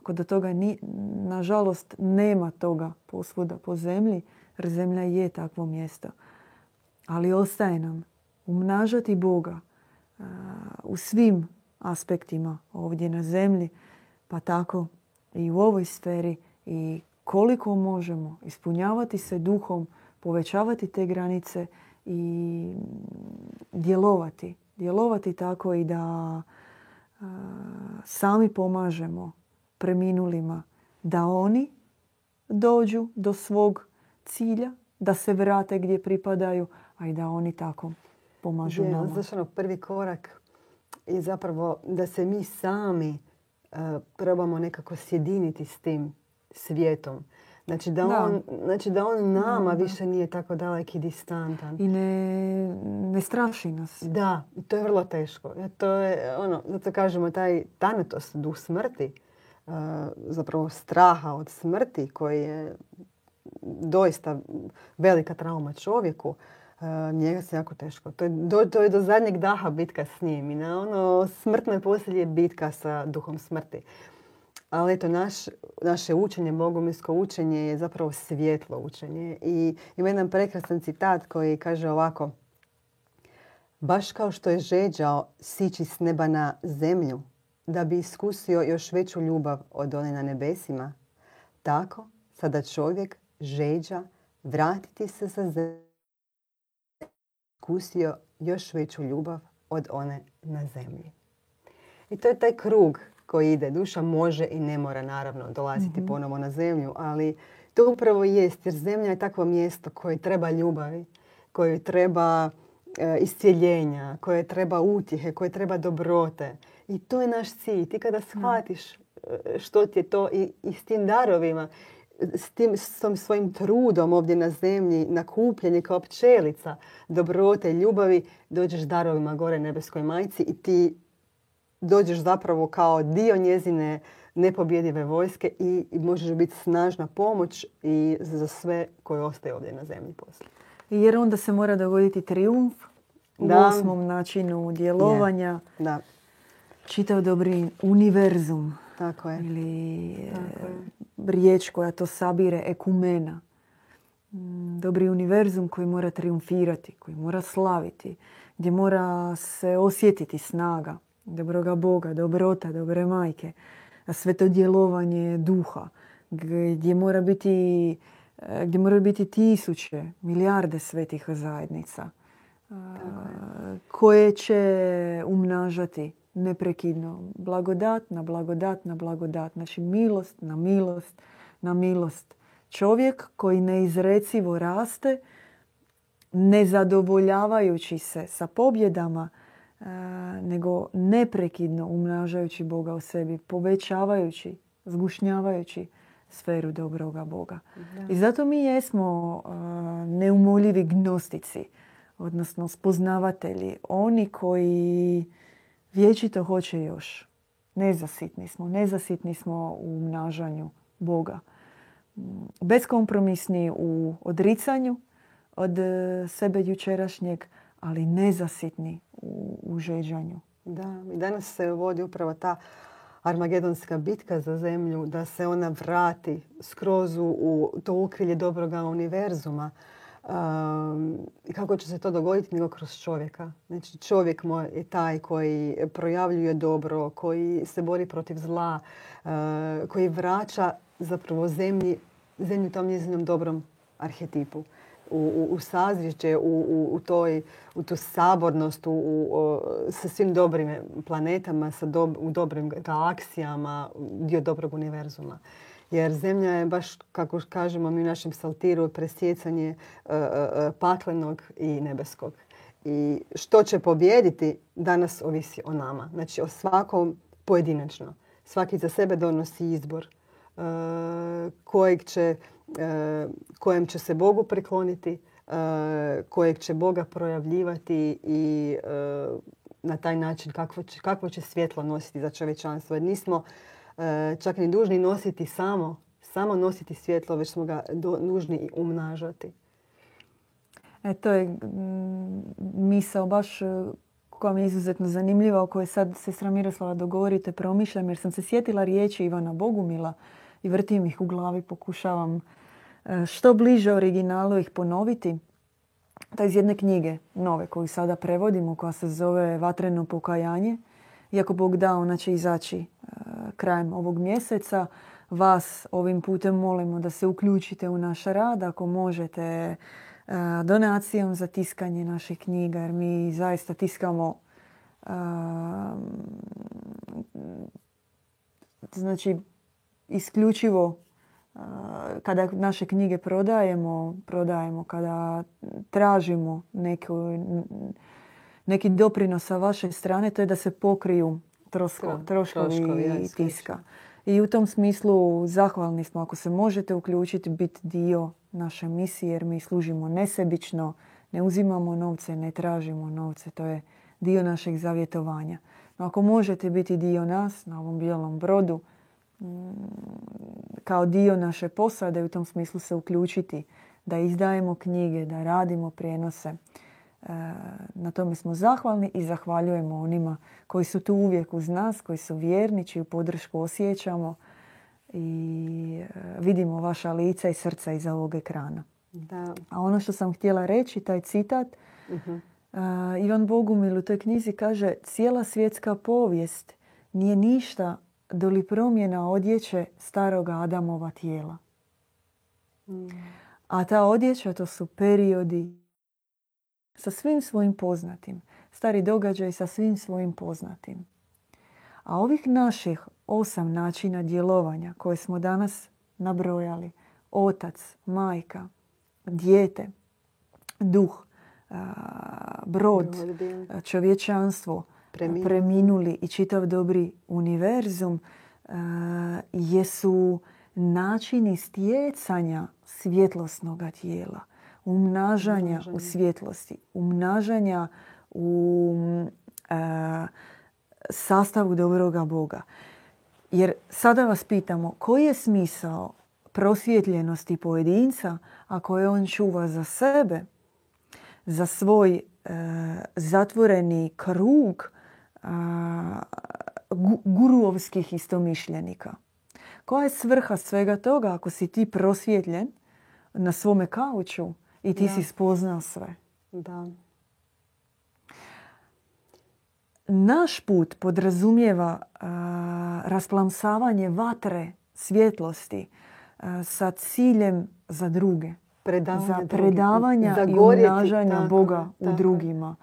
Ako do toga, ni, nažalost, nema toga posvuda po zemlji, jer zemlja je takvo mjesto. Ali ostaje nam umnažati Boga u svim aspektima ovdje na zemlji, pa tako i u ovoj sferi i koliko možemo ispunjavati se duhom, povećavati te granice i djelovati. Djelovati tako i da sami pomažemo preminulima da oni dođu do svog cilja, da se vrate gdje pripadaju, a i da oni tako pomažu nama. Znači, ono, prvi korak je zapravo da se mi sami uh, probamo nekako sjediniti s tim svijetom. Znači da, On, znači da on nama više nije tako dalek i distantan. I ne, ne straši nas. Da, to je vrlo teško. To je ono, zato kažemo taj tanatos, duh smrti, uh, zapravo straha od smrti koji je doista velika trauma čovjeku. Uh, njega se jako teško. To je, do, to je do zadnjeg daha bitka s njim. I na ono smrtnoj posljednje bitka sa duhom smrti. Ali eto, naš, naše učenje, bogumilsko učenje je zapravo svjetlo učenje. I ima jedan prekrasan citat koji kaže ovako. Baš kao što je žeđao sići s neba na zemlju da bi iskusio još veću ljubav od one na nebesima, tako sada čovjek žeđa vratiti se sa zemlju iskusio još veću ljubav od one na zemlji. I to je taj krug koji ide. Duša može i ne mora naravno dolaziti mm ponovo na zemlju, ali to upravo jest jer zemlja je takvo mjesto koje treba ljubavi, koje treba e, iscijeljenja, koje treba utjehe, koje treba dobrote. I to je naš cilj. Ti kada shvatiš e, što ti je to i, i s tim darovima, s tim s tom svojim trudom ovdje na zemlji, nakupljeni kao pčelica, dobrote, ljubavi, dođeš darovima gore nebeskoj majci i ti dođeš zapravo kao dio njezine nepobjedive vojske i, možeš biti snažna pomoć i za sve koje ostaje ovdje na zemlji poslije. Jer onda se mora dogoditi triumf u da. osmom načinu djelovanja. Da. Čitav dobri univerzum. Tako je. Ili Tako je. riječ koja to sabire, ekumena. Mm, dobri univerzum koji mora triumfirati, koji mora slaviti, gdje mora se osjetiti snaga dobroga Boga, dobrota, dobre majke, sve to djelovanje duha, gdje mora biti, e, gdje mora biti tisuće, milijarde svetih zajednica koje će umnažati neprekidno blagodat na blagodat na blagodat. Znači milost na milost na milost. Čovjek koji neizrecivo raste, nezadovoljavajući se sa pobjedama, nego neprekidno umnažajući Boga u sebi, povećavajući, zgušnjavajući sferu dobroga Boga. I zato mi jesmo neumoljivi gnostici, odnosno spoznavatelji, oni koji vječito hoće još. Nezasitni smo, nezasitni smo u umnažanju Boga. Beskompromisni u odricanju od e, sebe jučerašnjeg, ali nezasitni u, u žeđanju. Da, i danas se vodi upravo ta armagedonska bitka za zemlju, da se ona vrati skroz u to ukrilje dobroga univerzuma. Um, kako će se to dogoditi nego kroz čovjeka. Znači čovjek je taj koji projavljuje dobro, koji se bori protiv zla, uh, koji vraća zapravo zemlji, zemlju tom njezinom dobrom arhetipu u, u u, u, toj, u tu sabornost, u, sa svim dobrim planetama, sa u dobrim galaksijama, dio dobrog univerzuma. Jer zemlja je baš, kako kažemo mi u našem saltiru, presjecanje uh, paklenog i nebeskog. I što će pobijediti danas ovisi o nama. Znači o svakom pojedinačno. Svaki za sebe donosi izbor kojeg će E, kojem će se Bogu prikloniti, e, kojeg će Boga projavljivati i e, na taj način kakvo će, kakvo će svjetlo nositi za čovječanstvo. Jer nismo čak ni dužni nositi samo, samo nositi svjetlo, već smo ga nužni i umnažati. E, to je misao baš koja mi je izuzetno zanimljiva, o kojoj sad sestra Miroslava dogovorite, promišljam, jer sam se sjetila riječi Ivana Bogumila i vrtim ih u glavi, pokušavam e, što bliže originalu ih ponoviti. To je iz jedne knjige, nove, koju sada prevodimo, koja se zove Vatreno pokajanje. Iako Bog da, ona će izaći e, krajem ovog mjeseca. Vas ovim putem molimo da se uključite u naš rad, ako možete e, donacijom za tiskanje naših knjiga, jer mi zaista tiskamo znači isključivo kada naše knjige prodajemo, prodajemo kada tražimo neku, neki doprinos sa vaše strane, to je da se pokriju troško, troškovi tiska. I u tom smislu zahvalni smo ako se možete uključiti, biti dio naše misije jer mi služimo nesebično, ne uzimamo novce, ne tražimo novce. To je dio našeg zavjetovanja. No ako možete biti dio nas na ovom bijelom brodu, kao dio naše posade i u tom smislu se uključiti da izdajemo knjige, da radimo prijenose. E, na tome smo zahvalni i zahvaljujemo onima koji su tu uvijek uz nas, koji su vjerni, čiju podršku osjećamo i e, vidimo vaša lica i srca iza ovog ekrana. Da. A ono što sam htjela reći, taj citat, uh Ivan Bogumil u toj knjizi kaže cijela svjetska povijest nije ništa doli promjena odjeće staroga Adamova tijela. A ta odjeća to su periodi sa svim svojim poznatim. Stari događaj sa svim svojim poznatim. A ovih naših osam načina djelovanja koje smo danas nabrojali, otac, majka, dijete, duh, brod, čovječanstvo, preminuli, preminuli i čitav dobri univerzum uh, jesu načini stjecanja svjetlosnog tijela, umnažanja, u svjetlosti, umnažanja u uh, sastavu dobroga Boga. Jer sada vas pitamo koji je smisao prosvjetljenosti pojedinca ako je on čuva za sebe, za svoj uh, zatvoreni krug guruovskih istomišljenika. Koja je svrha svega toga ako si ti prosvjetljen na svome kauču i ti si spoznao sve? Da. Naš put podrazumijeva rasplamsavanje vatre svjetlosti sa ciljem za druge predavanja za predavanja i umnažanja Boga u drugima.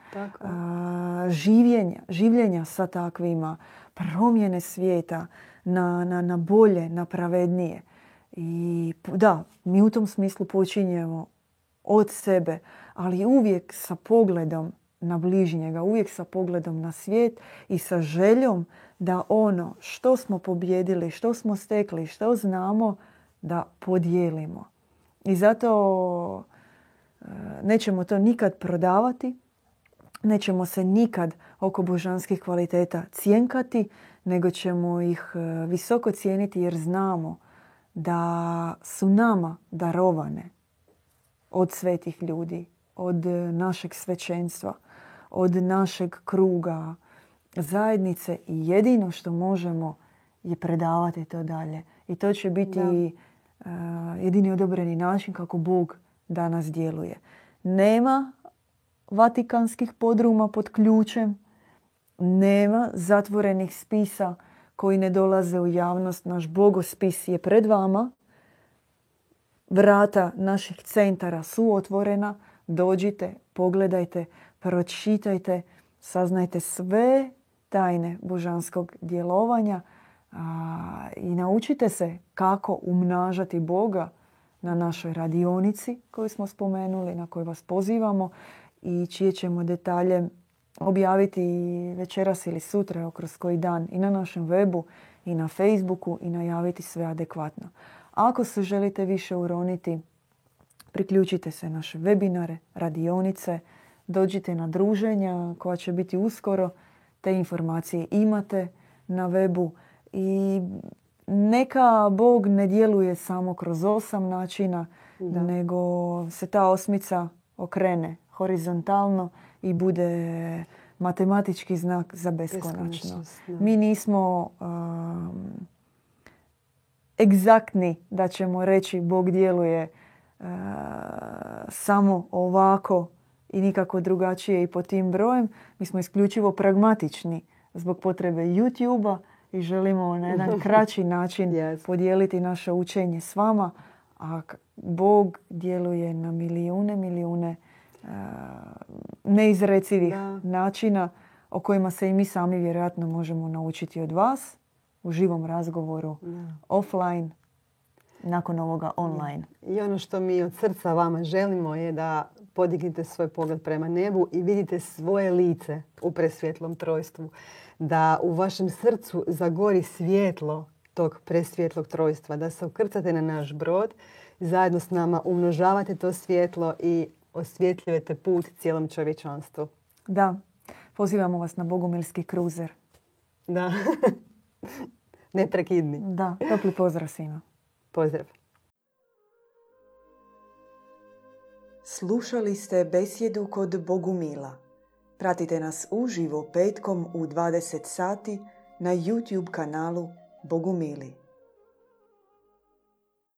življenja, življenja sa takvima, promjene svijeta na, na, na bolje, na pravednije. I da, mi u tom smislu počinjemo od sebe, ali uvijek sa pogledom na bližnjega, uvijek sa pogledom na svijet i sa željom da ono što smo pobjedili, što smo stekli, što znamo, da podijelimo. I zato e, nećemo to nikad prodavati, nećemo se nikad oko božanskih kvaliteta cijenkati, nego ćemo ih e, visoko cijeniti jer znamo da su nama darovane od svetih ljudi, od našeg svećenstva, od našeg kruga zajednice i jedino što možemo je predavati to dalje. I to će biti jedini odobreni način kako Bog danas djeluje. Nema vatikanskih podruma pod ključem, nema zatvorenih spisa koji ne dolaze u javnost. Naš bogospis je pred vama. Vrata naših centara su otvorena. Dođite, pogledajte, pročitajte, saznajte sve tajne božanskog djelovanja i naučite se kako umnažati Boga na našoj radionici koju smo spomenuli, na koju vas pozivamo i čije ćemo detalje objaviti večeras ili sutra, kroz koji dan i na našem webu i na Facebooku i najaviti sve adekvatno. Ako se želite više uroniti, priključite se naše webinare, radionice, dođite na druženja koja će biti uskoro. Te informacije imate na webu i neka Bog ne djeluje samo kroz osam načina, nego se ta osmica okrene horizontalno i bude matematički znak za beskonačno. Mi nismo um, egzaktni da ćemo reći Bog djeluje uh, samo ovako i nikako drugačije i po tim brojem. Mi smo isključivo pragmatični zbog potrebe YouTube-a i želimo na jedan kraći način podijeliti naše učenje s vama. A Bog djeluje na milijune, milijune uh, neizrecivih načina o kojima se i mi sami vjerojatno možemo naučiti od vas u živom razgovoru, offline, nakon ovoga online. I ono što mi od srca vama želimo je da podignite svoj pogled prema nebu i vidite svoje lice u presvjetlom trojstvu. Da u vašem srcu zagori svjetlo tog presvjetlog trojstva. Da se ukrcate na naš brod, zajedno s nama umnožavate to svjetlo i osvjetljujete put cijelom čovječanstvu. Da, pozivamo vas na bogumilski kruzer. Da, neprekidni. Da, topli pozdrav svima. Pozdrav. Slušali ste besjedu kod Bogumila. Pratite nas uživo petkom u 20 sati na YouTube kanalu Bogumili.